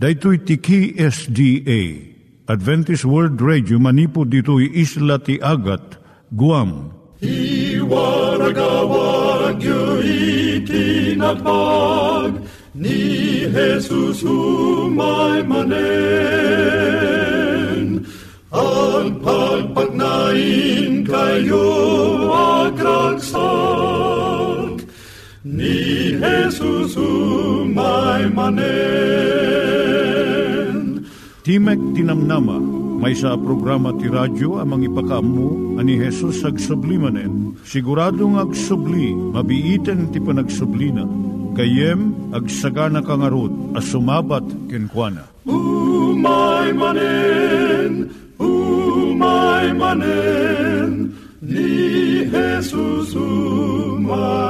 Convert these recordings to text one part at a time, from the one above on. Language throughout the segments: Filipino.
Daitui tiki SDA Adventist World Radio manipud ditui isla ti Agat Guam. I waragawag yu itinatpag ni Jesus umay manen ang pagpagnain kayo agkansak ni Jesus umay manen Timek Tinamnama, may sa programa ti radyo amang ipakaamu ani Hesus ag sublimanen. Siguradong ag subli, mabiiten ti panagsublina. Kayem ag sagana kangarot as sumabat kenkwana. Umay manen, umay manen, ni Jesus umay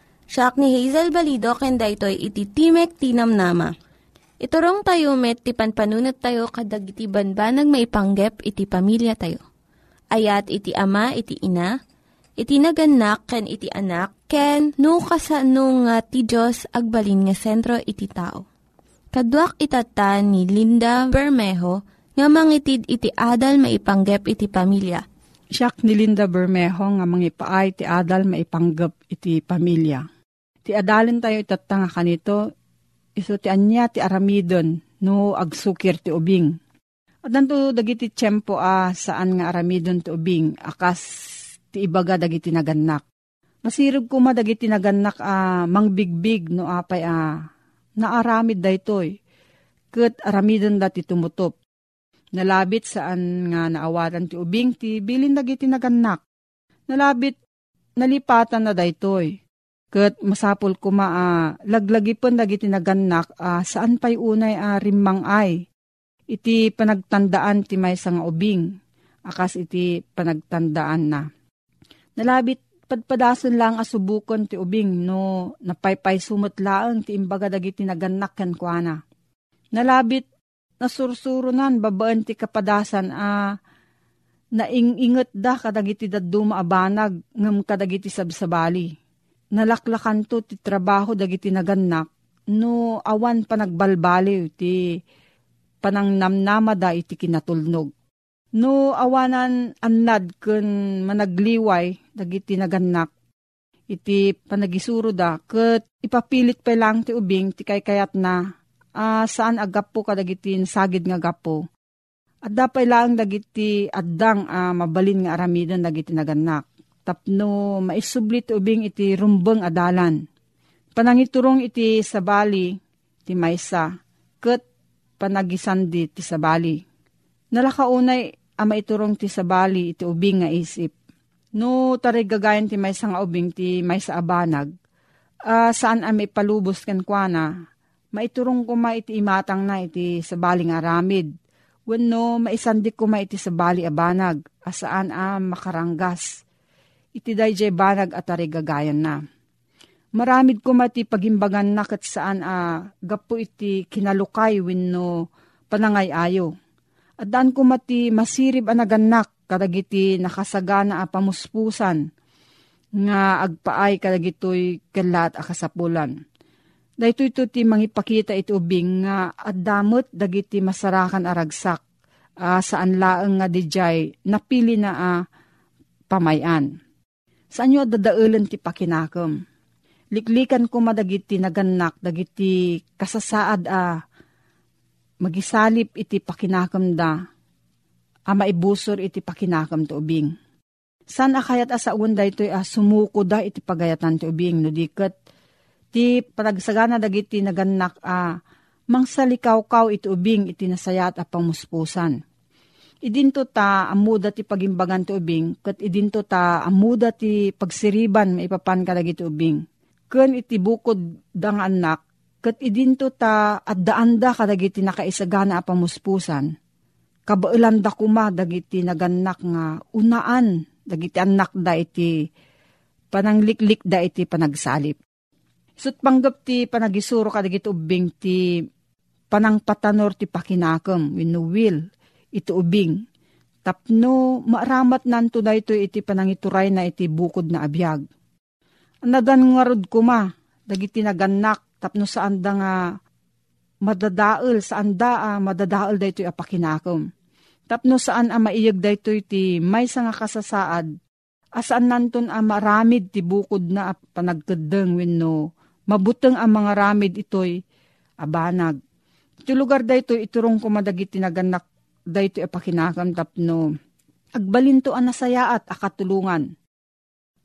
Siya ni Hazel Balido, ken daytoy iti Timek Tinam Nama. Iturong tayo met, ti panpanunat tayo kadag iti banbanag maipanggep iti pamilya tayo. Ayat iti ama, iti ina, iti naganak, ken iti anak, ken no kasano nga ti Diyos agbalin nga sentro iti tao. Kaduak itata ni Linda Bermejo, nga mangitid iti adal maipanggep iti pamilya. Siya ni Linda Bermejo nga mangipaay ti adal maipanggep iti pamilya. Ti adalin tayo itatanga kanito, iso ti anya ti aramidon no agsukir ti ubing. At nanto dagiti tiyempo a saan nga aramidon ti ubing akas ti ibaga dagiti naganak. Masirog kuma dagiti naganak a mangbigbig no apay a naaramid daytoy. Kat aramidon dati tumutop Nalabit saan nga naawatan ti ubing ti bilin dagiti naganak. Nalabit nalipatan na daytoy. Kat masapol kuma uh, laglagipon dagiti naganak uh, saan pa'y unay uh, rimmang ay. Iti panagtandaan ti may nga ubing. Akas iti panagtandaan na. Nalabit padpadason lang asubukon ti ubing no napaypay sumutlaang ti imbaga dagiti naganak ken kuana. Nalabit nasursurunan babaan ti kapadasan a naingingot da kadagiti daduma abanag ngem kadagiti sabsabali. Nalaklakan to ti trabaho dagiti naganak no awan panagbalbaliw ti panangnamnamada iti kinatulnog. No awanan anlad kun managliway dagiti naganak iti panagisuro da ket ipapilit pa lang ti ubing ti kayat na uh, saan agapo kadagiti sagid nga gapo. At dapay lang dagiti addang uh, mabalin nga aramidon dagiti naganak. Tapno maisublit ubing iti rumbeng adalan. Panangiturong iti sabali ti maysa ket panagisandi ti sabali. Nalakaunay ama iturong ti sabali iti ubing nga isip. No tarigagayan ti maysa nga ubing ti maysa abanag. Uh, saan ami palubos kan kuana maiturong ko ma iti imatang na iti sa baling aramid. Wenno maisandik ko ma iti sa bali abanag, asaan a makaranggas. Iti dayjay banag at arigagayan na. Maramid ko mati pagimbagan na kat saan a gapo iti kinalukay wenno panangay ayo. At daan ko mati masirib anaganak kadagiti nakasagana a pamuspusan nga agpaay kadagitoy kalat a kasapulan Dahito ito ti mangipakita iti ubing nga at damot dagiti masarakan aragsak uh, saan laeng nga dijay napili na uh, pamayan. Saan nyo dadaulan ti pakinakam? liklikan ko madagiti naganak, dagiti kasasaad a magisalip iti pakinakam da, a maibusor iti pakinakam to ubing. San akayat asa unda ito a sumuko da iti pagayatan ti ubing, no diket ti panagsagana dagiti naganak a mangsalikaw-kaw iti ubing iti nasayat a pamuspusan. Idinto ta amuda ti pagimbagan ti ubing, kat idinto ta amuda ti pagsiriban maipapan ka dagiti ubing ken iti bukod dang anak, kat idinto ta at daanda kadagiti nakaisagana a pamuspusan. Kabailan da kuma dagiti naganak nga unaan, dagiti anak da iti panangliklik da iti panagsalip. Sut panggap ti panagisuro kadagiti ubing ti panangpatanor ti pakinakam, wino will, iti ubing. Tapno maaramat nanto da ito iti panangituray na iti bukod na abiyag Nadan nga rod kuma, dagiti naganak, tapno saan da nga madadaal, saan da ah, madadaal da ito apakinakom. Tapno saan a maiyag da ito iti may nga kasasaad, asaan nanton a maramid ti bukod na panagkadeng wenno mabuteng ang mga ramid ito'y abanag. Iti lugar da ito iturong kumadagiti naganak da ito apakinakam tapno agbalinto ang nasaya at akatulungan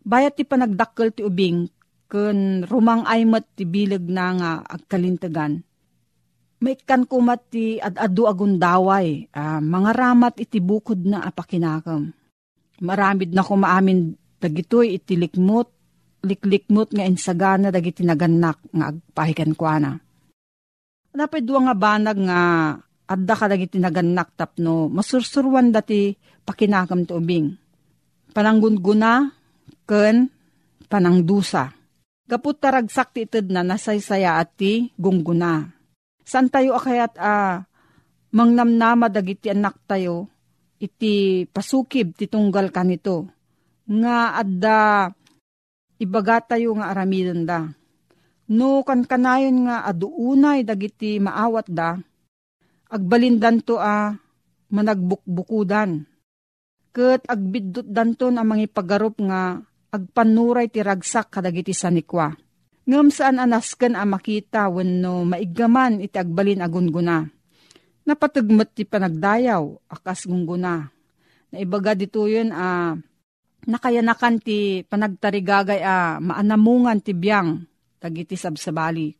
Bayat ti panagdakkel ti ubing, kun rumang aymat ti bilag na nga agkalintagan. May kan kumat ti ad-adu agundaway, uh, mga ramat iti bukod na apakinakam. Maramid na kumaamin dagitoy iti likmot, liklikmot nga insagana dagiti naganak nga agpahikan kwa na. Duwa nga banag nga adda ka dagiti naganak tapno masursurwan dati pakinakam ti ubing. Pananggunguna ken panangdusa. Gaput taragsak ti ited na nasaysaya at ti gungguna. San tayo akayat a ah, mangnamnama dagiti anak tayo iti pasukib ti tunggal kanito. Nga adda ibaga tayo nga aramidon da. No kan kanayon nga aduunay dagiti maawat da, agbalindan to a managbukbukudan. Kat agbiddot danton ang mga pagarup nga agpanuray ti ragsak kadagiti sanikwa. Ngam saan anasken a makita wenno maigaman iti agbalin agunguna. Napatagmat ti panagdayaw akas gungguna. Naibaga dito yun a uh, nakayanakan ti panagtarigagay a maanamungan ti biyang tagiti sabsabali.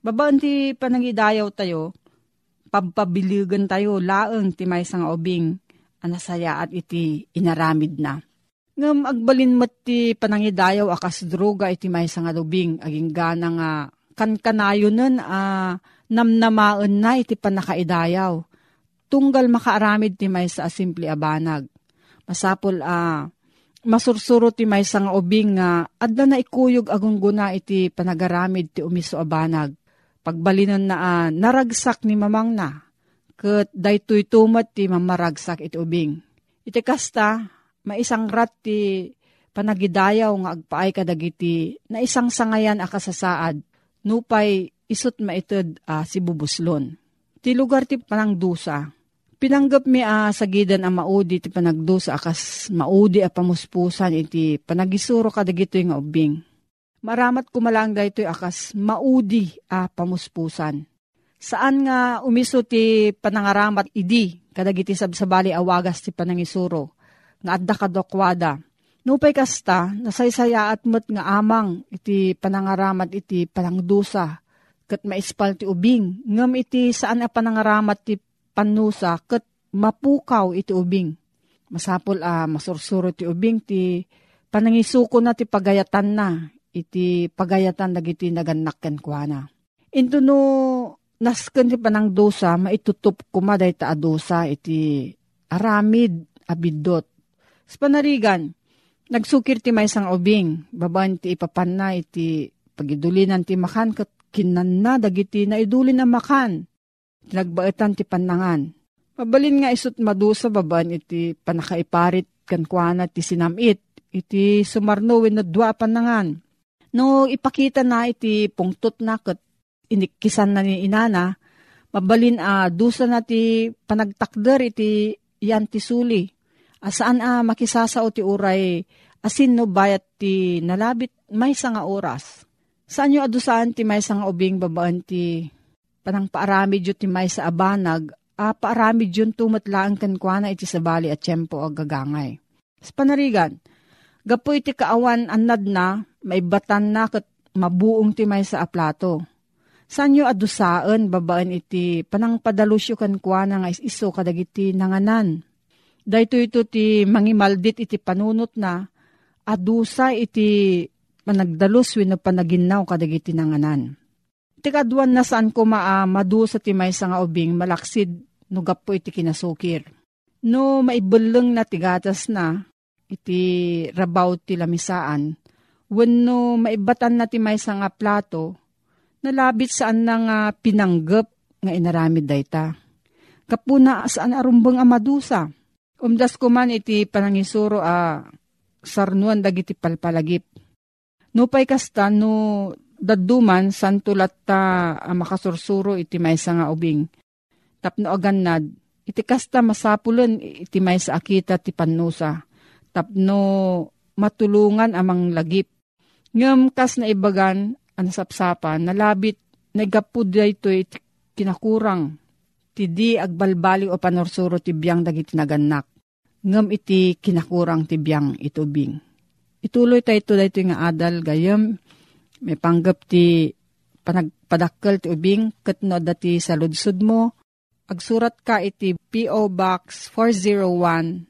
Babaan ti panagidayaw tayo, pagpabiligan tayo laeng ti may nga ubing anasaya at iti inaramid na. Ngam agbalin mat ti panangidayaw akas droga iti may nga dubing aging gana nga kankanayo nun a namnamaon na iti panakaidayaw. Tunggal makaaramid ti may sa simple abanag. Masapol a masursuro ti may nga ubing nga adda na ikuyog agungguna iti panagaramid ti umiso abanag. Pagbalinan na a naragsak ni mamang na. Kat daytoy tumat ti mamaragsak iti ubing. Iti kasta, maisang rat ti panagidayaw nga agpaay kadagiti na isang sangayan akasasaad nupay isot maited uh, si bubuslon. Ti lugar ti panangdusa. Pinanggap mi a uh, sagidan ang maudi ti panagdusa akas maudi a pamuspusan iti panagisuro kadagito nga ubing. Maramat kumalang da ito akas maudi a pamuspusan. Saan nga umiso ti panangaramat idi kadagiti sabsabali awagas ti panangisuro nga adda kadokwada. Nupay kasta, nasaysaya at met nga amang iti panangaramat iti panangdusa, kat maispal ti ubing, ngam iti saan a panangaramat ti panusa, kat mapukaw iti ubing. Masapol a masursuro ti ubing ti panangisuko na ti pagayatan na, iti pagayatan dagiti naganakken kwa na. Ito no, nasken ti panangdusa, maitutup kumaday ta adusa iti aramid abidot sa panarigan, nagsukir ti may sang ubing, baban ti ipapan na iti pagidulinan ti makan kat kinan na dagiti na idulin na makan. Tinagbaitan ti panangan. Mabalin nga isut madusa baban iti panakaiparit kan kuana ti sinamit, iti sumarno wenno dua panangan. No ipakita na iti pungtot na kat inikisan na ni inana, mabalin a uh, dusa na ti panagtakder iti yan ti suli Asaan a ah, makisasao ti uray asin no bayat ti nalabit may nga oras. Saan nyo adusaan ti may nga ubing babaan ti panang paarami ti may sa abanag, a paarami yun tumatlaan kan kwa na iti sabali at tiyempo ag gagangay. Sa panarigan, gapo iti kaawan anad na, maibatan na kat mabuong ti may sa aplato. Saan nyo adusaan babaan iti panang padalusyo kan kwa na nga iso kadagiti nanganan. Dahito ito ti mangimaldit iti panunot na, adusa iti panagdalus wino panaginaw kadagiti nanganan. Tikaduan na saan ko maa madu sa timay sa nga ubing malaksid no gapo iti kinasukir. No maibuleng na tigatas na iti rabaw ti lamisaan. Wenno maibatan na timay sa nga plato, nalabit saan na nga pinanggap nga inaramid dayta. Kapuna saan arumbang amadusa. Umdas ko man iti panangisuro a sarnuan dagiti palpalagip Nupay kasta no daduman santulat ta uh, makasursuro iti maysa nga ubing. Tapno agannad, iti kasta masapulen iti maysa akita ti pannusa. Tapno matulungan amang lagip. Ngem kas na ibagan ang nalabit nagapud iti kinakurang. Ti di agbalbali o panorsuro ti biyang dagiti naganak. Ngem iti kinakurang ti biyang itubing Ituloy tayo ito dahito nga adal gayam. May panggap ti panagpadakkel ti ubing katno dati sa mo. Agsurat ka iti P.O. Box 401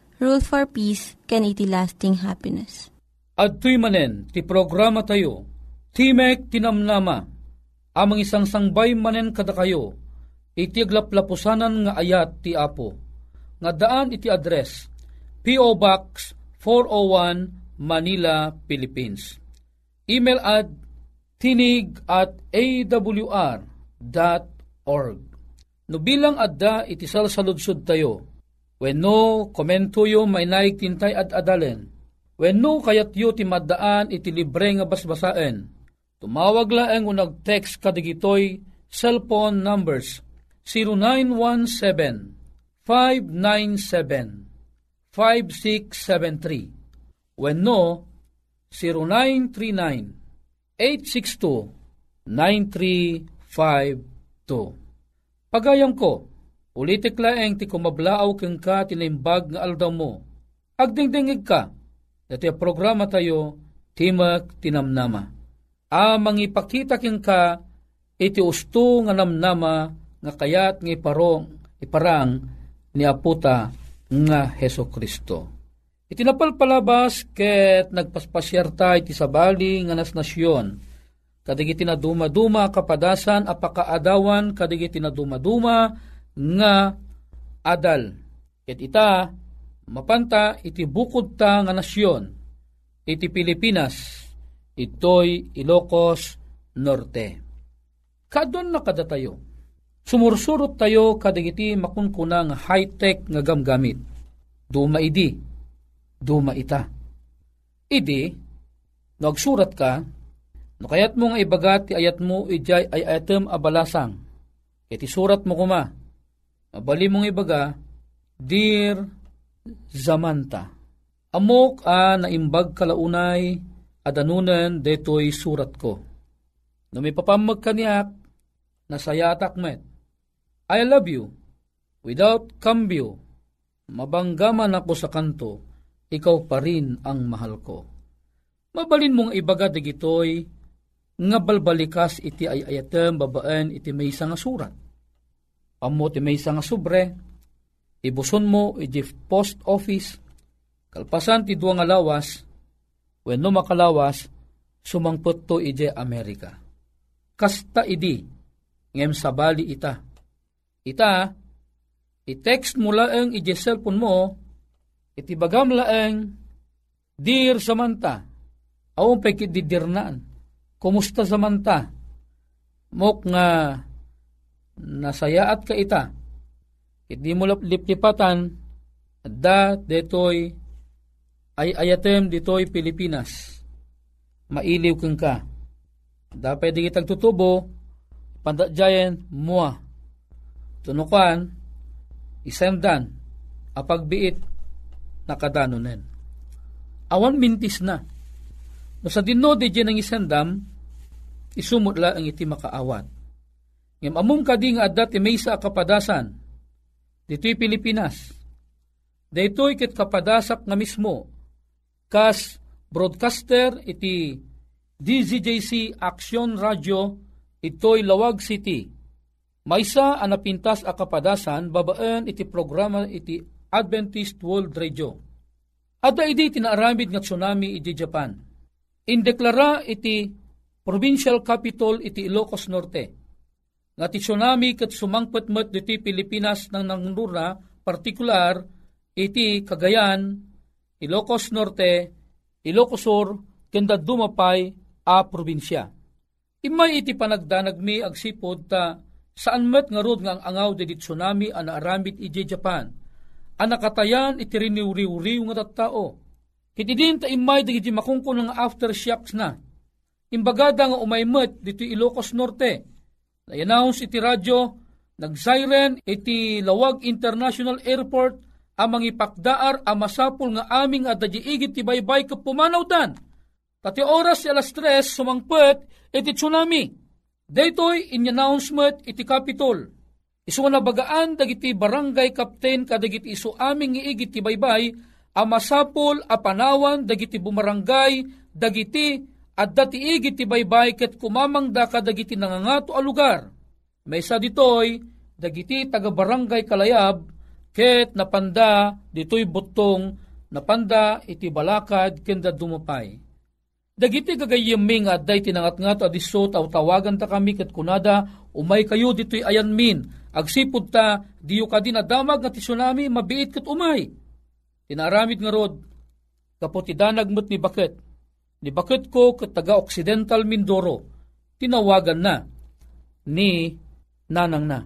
Rule for Peace, can iti lasting happiness. At tuy manen, ti programa tayo, Timek Tinamnama, amang isang sangbay manen kada kayo, iti aglaplapusanan nga ayat ti Apo, nga daan iti address, P.O. Box 401 Manila, Philippines. Email at tinig at awr.org. No bilang adda iti salsaludsud tayo, when no komento yo may naig tintay at adalen, when no kayat yo ti maddaan iti libre nga basbasaen, tumawag laeng unag text kadigitoy cellphone numbers 0917 597 5673. When no, 0939-862-9352. Pagayam ko, ulitik laeng ti kumablaaw keng ka tinimbag nga aldaw mo. Agdingdingig ka, dati programa tayo, Timak Tinamnama. Amang ipakita keng ka, iti usto nga namnama, nga kayat nga iparong, iparang, ni Aputa nga Heso Kristo. Itinapalpalabas ket nagpaspasyerta iti sabali nga nas nasyon. Kadigiti na duma-duma kapadasan apakaadawan kadigiti na duma-duma nga adal. Ket ita mapanta iti bukod ta nga nasyon iti Pilipinas itoy Ilocos Norte. Kadon na kada tayo Sumursurot tayo kadigiti makunkunang high-tech nga gamgamit. Duma idi, duma ita. Idi, nagsurat ka, no kayat mo nga ibagat ti ayat mo ijay ay ayatem abalasang. Iti surat mo kuma, mabali mong ibaga, Dear Zamanta, amok a naimbag kalaunay adanunan detoy surat ko. No may papamag kaniak, nasayatak met, I love you. Without cambio, mabanggaman ako sa kanto, ikaw pa rin ang mahal ko. Mabalin mong ibaga digitoy, nga balbalikas iti ay ayatem babaan iti may nga surat. Amo ti may nga sobre, ibuson mo iti post office, kalpasan ti duwa nga lawas, wenno makalawas, sumangpot to iti Amerika. Kasta idi, ngem sabali ita. Ita, i-text mo laeng iti cellphone mo, iti bagam laeng, Dear Samantha, awang pekit didirnaan, kumusta Samantha? Mok nga nasayaat ka ita, iti mo liplipatan, da detoy ay ayatem ditoy Pilipinas. Mailiw keng ka. Da pwede kitag tutubo, pandadjayan mua. Tunukan, isemdan, apagbiit, nakadanonen awan mintis na. No sa dinno di dyan ang isandam, isumot la ang iti makaawat. Ngam among kadi nga adda ti may sa kapadasan, dito'y Pilipinas. Dito'y kit kapadasak nga mismo, kas broadcaster iti DZJC Action Radio, ito'y Lawag City. Maysa anapintas a kapadasan, babaan iti programa iti Adventist World Radio Ada idi tinaaramid nga tsunami iti Japan. Indeklara iti provincial capital iti Ilocos Norte. Nga ti tsunami kat sumangpatmat diti Pilipinas ng nangnura, partikular iti Cagayan, Ilocos Norte, Ilocos Sur, kenda dumapay a probinsya. Imay iti panagdanag mi agsipod ta saan met nga rod nga ang angaw di tsunami ana aramid iti Japan anakatayan iti riniw-riw nga tattao. Kiti din ta imay di makungkon nga aftershocks na. Imbagada nga umaymet dito Ilocos Norte. Na-announce iti radyo, nag-siren iti Lawag International Airport amang ipakdaar amasapol nga aming adadya igit ti baybay kapumanaw dan. Tati oras alas tres sumangpet iti tsunami. Daytoy in announcement iti Capitol Isu na bagaan dagiti barangay captain kadagiti isu aming iigit ti baybay a masapol a panawan dagiti bumarangay dagiti at dati igit ti baybay ket kumamang da kadagiti nangangato a lugar. May sa ditoy dagiti taga barangay kalayab ket napanda ditoy butong napanda iti balakad kenda dumapay. Dagiti gagayeming at day tinangat nga to adiso tawagan ta kami ket kunada umay kayo ditoy ayan min Agsipod ta, diyo ka din adamag nga ti tsunami, mabiit kat umay. Tinaramid nga rod, kapot idanag mo't ni Bakit. Ni Bakit ko kat taga Occidental Mindoro, tinawagan na ni Nanang na.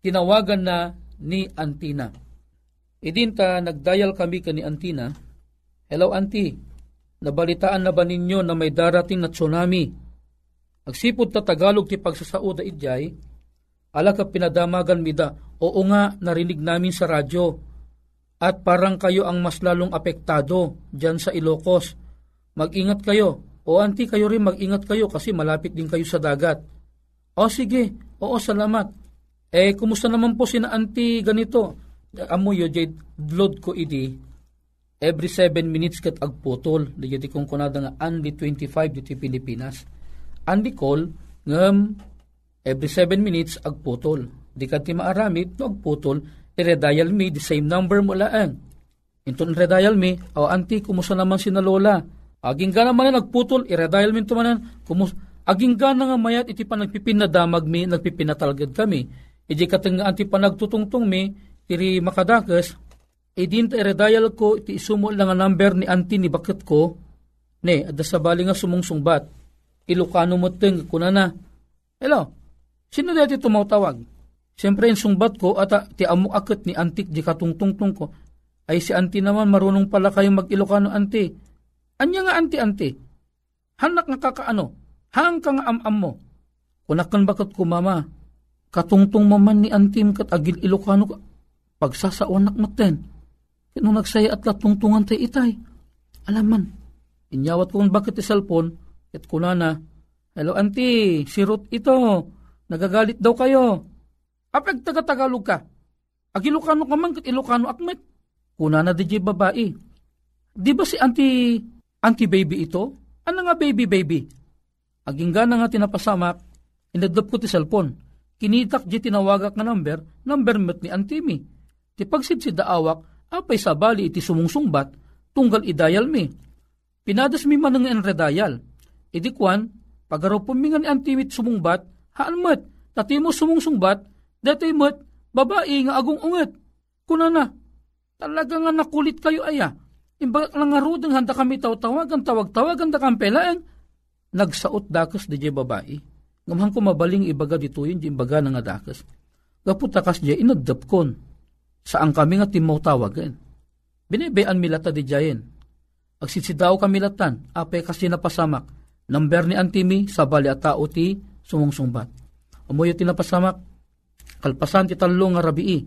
Tinawagan na ni Antina. Idinta nagdayal kami ka ni Antina, Hello Auntie, nabalitaan na ba ninyo na may darating na tsunami? Agsipod ta Tagalog ti pagsasauda idjay, Ala ka pinadamagan mida, oo nga narinig namin sa radyo. At parang kayo ang mas lalong apektado dyan sa Ilocos. Mag-ingat kayo. O anti kayo rin mag-ingat kayo kasi malapit din kayo sa dagat. O sige, oo salamat. Eh, kumusta naman po si na anti ganito? Amo yo, jay blood ko idi. Every 7 minutes kat agputol. Di kong kunada nga Andy 25 dito Pilipinas. Andy call, ngam every 7 minutes agputol. Di ka ti maaramid no agputol, i-redial me, the same number mo laan. Inton redial me, o anti, kumusta naman si na lola? Aging ka naman na nagputol, i-redial me tumanan, kumus aging ka na nga mayat, iti pa nagpipinadamag mi, nagpipinatalgad kami. Iji katang anti pa nagtutungtong mi, iri makadakas, idin ta ko, iti isumo lang nga number ni anti ni bakit ko, ne, adda sa bali nga sumungsungbat, ilukano mo ting, kuna na, hello, Sino dati tumawtawag? Siyempre yung sungbat ko at ti amo akit ni antik di katungtungtung ko. Ay si anti naman marunong pala kayong mag-Ilocano anti. Anya nga anti-anti? Hanak nga kakaano? Hang ka nga am-am mo? Kunakan bakit ko mama? Katungtong maman ni antim kat agil Ilocano ka. Pagsasawanak natin. Kino nagsaya at latungtungan tay itay. Alaman, inyawat ko bakit cellphone, at kunana, Hello, auntie, si Ruth ito. Nagagalit daw kayo. Apag taga-Tagalog ka. Ag Ilocano ka man, kat Ilocano akmet. Kuna na di babae. Di ba si auntie, auntie baby ito? Ano nga baby baby? Aging gana nga tinapasamak, inadap ko ti cellphone. Kinitak di tinawagak nga number, number met ni Antimi. Ti pagsid si daawak, apay sa bali iti sumungsungbat, tunggal idayal mi. Pinadas mi man nga enredayal. Idi kwan, pagaraw pumingan ni Antimi sumungbat, haan met, tatimo sumungsungbat, detoy met, babae nga agong unget. Kunana, talaga nga nakulit kayo aya. Imbagak lang nga rudeng handa kami taw-tawagan, tawag-tawagan da kampelaan, nagsaot dakas di babae. Ngamang ko mabaling ibaga dito yun, di imbaga na nga dakas. Gaputakas di inagdap kon. Saan kami nga timaw tawagan. Binibayan milata di jayen. Agsisidaw kami latan, apay kasi napasamak. Number ni Antimi, sa bali at tao ti sumungsungbat. Amoy ti napasamak, kalpasan ti talong nga rabii.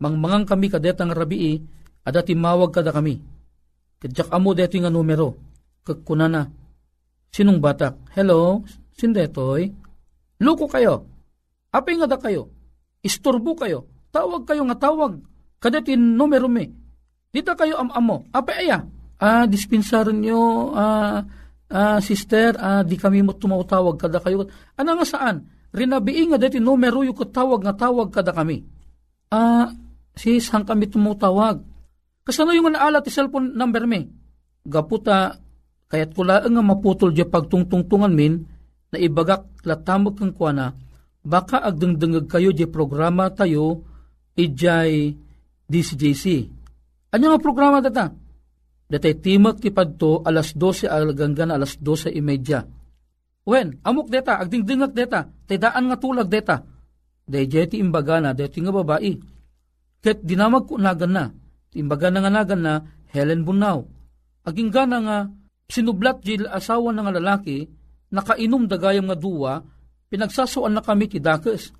Mangmangang kami kadetang rabii, ada timawag kada kami. Kadyak amo deto nga numero. Kagkunana, Sinong batak? Hello, sindetoy? Luko kayo. Apay nga da kayo. Isturbo kayo. Tawag kayo nga tawag. Kadatin numero me. Dita kayo am-amo. Apay aya. Ah, dispensaran nyo, ah, ah, sister, ah, di kami mo tumatawag kada kayo. Ano nga saan? Rinabii nga dati numero yung tawag nga tawag kada kami. Ah, sis, hang kami tumutawag. Kasano yung naala ti cellphone number me? Gaputa, Kaya't kula nga maputol di pagtungtungtungan min, na ibagak latamog kang kuana, baka agdengdengag kayo di programa tayo, ijay DCJC. Ano nga programa data? Datay timag ti padto alas 12 alaganggan alas 12 imedya. Wen, amok deta, agdingdingag deta, tay daan nga tulag deta. Dayjay ti imbaga na, deti nga babae. Ket dinamag ko nagan na, imbaga na nga nagan na, Helen Bunaw. Aging gana nga, sinublat jil asawa ng lalaki, nakainom dagayam nga duwa, pinagsasuan na kami ti dakes.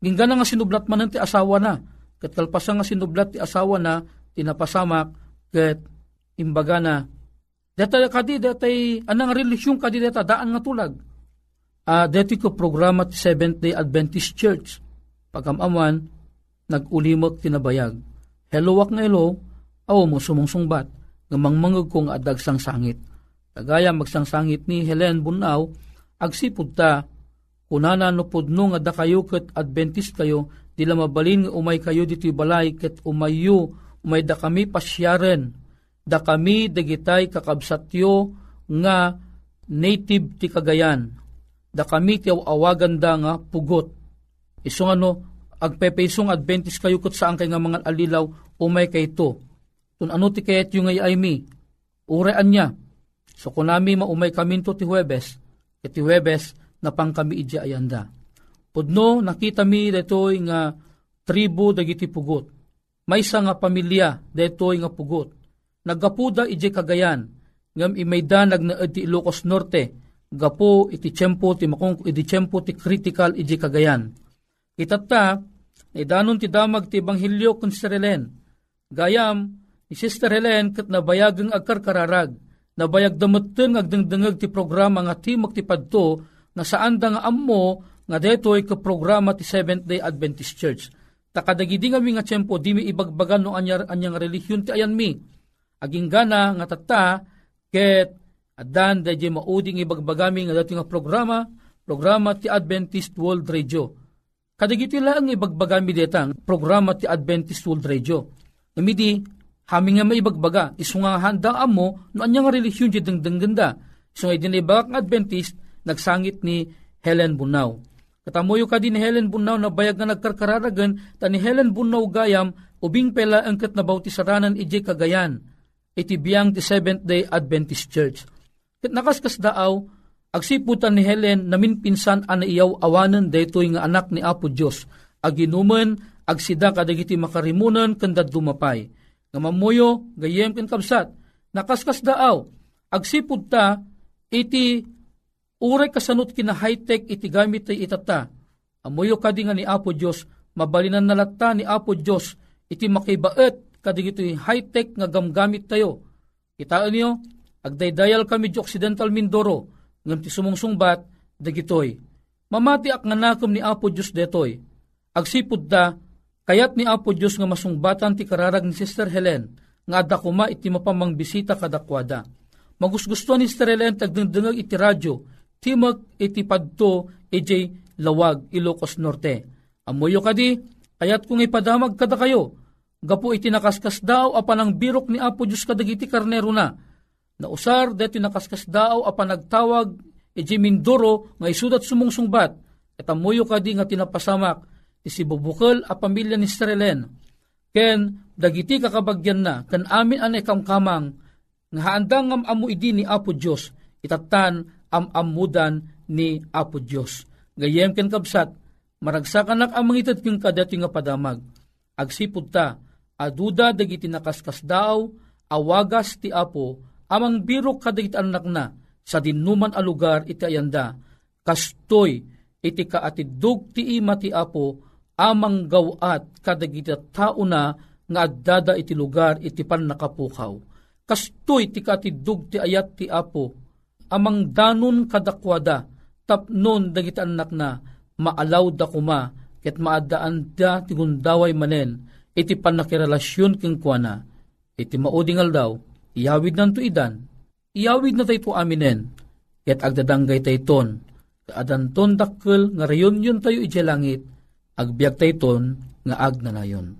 Ginggana nga sinublat man ti asawa na, kat kalpasa nga sinublat ti asawa na, tinapasamak, kat imbaga na, deta kadi, detay, anang relisyon kadi deta, daan nga tulag. Uh, deti ko programa ti Seventh-day Adventist Church, pagamaman, nag-ulimot tinabayag. Hello wak nga hello, aw mo sumungsungbat, gamangmangag kong adag sang sangit. Kagaya magsangsangit ni Helen Bunaw, agsipod ta, kunana no pudno nga da kayo ket Adventist kayo, dila mabalin nga umay kayo dito balay ket umayo, umay da kami pasyaren, da kami dagitay kakabsatyo nga native ti Cagayan, da kami ti awagan da nga pugot. Isong ano, agpepesong Adventist kayo ket saan kay nga mga alilaw, umay kay to. Tun ano ti kayat yung ay mi, urean niya, So kunami maumay kaminto ti Huwebes, iti Huwebes na pang kami idya ayanda. Pudno nakita mi detoy nga tribo dagiti pugot. Maysa nga pamilya detoy nga pugot. Naggapuda ije kagayan ngam imaydanag na iti Ilocos Norte gapo iti tiyempo ti makong iti tiyempo ti critical ije kagayan. Itata, idanon ti damag ti Banghilyo kun Sister Helen. Gayam, ni Sister Helen kat nabayagang agkarkararag nabayag damutten agdengdengeg ti programa nga ti padto nga saan da nga ammo nga detoy ka programa ti Seventh-day Adventist Church. Takadagidi nga mi nga tiyempo di mi ibagbagan no anyar anyang relihiyon ti ayan mi. Aging gana nga tata ket adan da di mauding ibagbagami nga dati nga programa programa ti Adventist World Radio. Kadagiti lang ibagbagami deta programa ti Adventist World Radio. Namidi Hami nga maibagbaga, iso nga handaan mo, no anya nga relisyon di dengdeng ganda. Iso nga dinibagak nga Adventist, nagsangit ni Helen Bunaw. Katamuyo ka din ni Helen Bunaw na bayag nga nagkarkararagan, ta ni Helen Bunaw gayam, ubing pela angkat na bautisaranan ije kagayan, iti biyang ti Seventh-day Adventist Church. Kat nakaskas daaw, agsiputan ni Helen namin pinsan ana iyaw awanan daytoy nga anak ni Apo Dios aginuman agsida kadagiti makarimunan kanda dumapay nga mamuyo gayem ken kabsat. Nakaskas daaw. Agsipud ta iti uray kasanot kina high-tech iti gamit tay itata. Amuyo kadi nga ni Apo Dios mabalinan nalatta ni Apo Dios iti makibaet kadi iti high-tech nga gamgamit tayo. Kitaan niyo agdaydayal kami di Occidental Mindoro ngam ti sumungsungbat dagitoy mamati ak nga nakom ni Apo Dios detoy agsipud da Kayat ni Apo Diyos nga masungbatan ti kararag ni Sister Helen, nga adda kuma iti mapamang bisita kadakwada. Magusgusto ni Sister Helen tagdengdengag iti radyo, timag iti padto iti lawag Ilocos Norte. Amuyo kadi, kayat kung ipadamag kada kayo, gapo iti nakaskas daw apan ang birok ni Apo Diyos kadagiti karnero na. Nausar deti nakaskas daw apan nagtawag iti Mindoro nga isudat sumungsungbat. At amuyo kadi nga tinapasamak isi bubukal a pamilya ni Strelen. Ken dagiti kakabagyan na kan amin an kamkamang nga haandang am amu idi ni Apo Diyos itatan am amudan ni Apo Diyos. Gayem ken kabsat maragsakan nak ang mangitad king kadati nga padamag. Agsipod ta aduda dagiti nakaskas daw awagas ti Apo amang birok kadagiti anak na sa dinuman a lugar iti ayanda kastoy iti kaatidug ti ima ti Apo amang gawat kadagiti tao na nga addada iti lugar iti pan nakapukaw. Kastoy ti katidug ti ayat ti apo, amang danon kadakwada, tapnon dagiti anak na, maalaw da kuma, ket maadaan da ti gundaway manen, iti pan nakirelasyon king kuana, iti maudingal daw, iyawid nanto idan, iyawid na tayo aminen, ket agdadanggay tayo ton, kaadanton dakkel nga rayon yun tayo iti langit, agbiag tayton nga ag na nayon.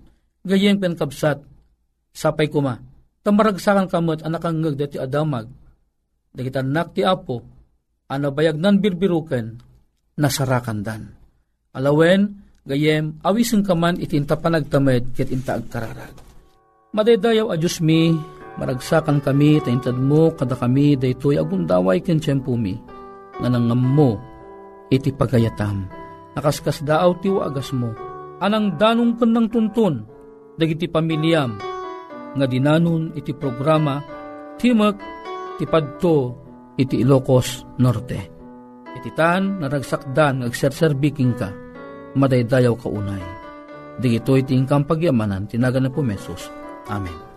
Gayeng penkabsat, sapay kuma, tamaragsakan kamot anak ang ngag dati adamag, dagita nak ti apo, ano bayag nan birbiruken, nasarakan dan. Alawen, gayem, awisin ka man itinta panagtamed, ket inta agkararag. Madaydayaw a Diyos mi, maragsakan kami, taintad mo, kada kami, daytoy agundaway ken mi, nga nangam mo, iti pagayatam nakaskas daaw ti agas mo. Anang danong kanang tuntun, dagiti pamilyam, nga dinanon iti programa, Timak, ti Padto, iti Ilocos Norte. Iti tan, naragsakdan, agserserbiking ka, madaydayaw ka unay. Digito iti ingkang pagyamanan, tinagan na po mesos. Amen.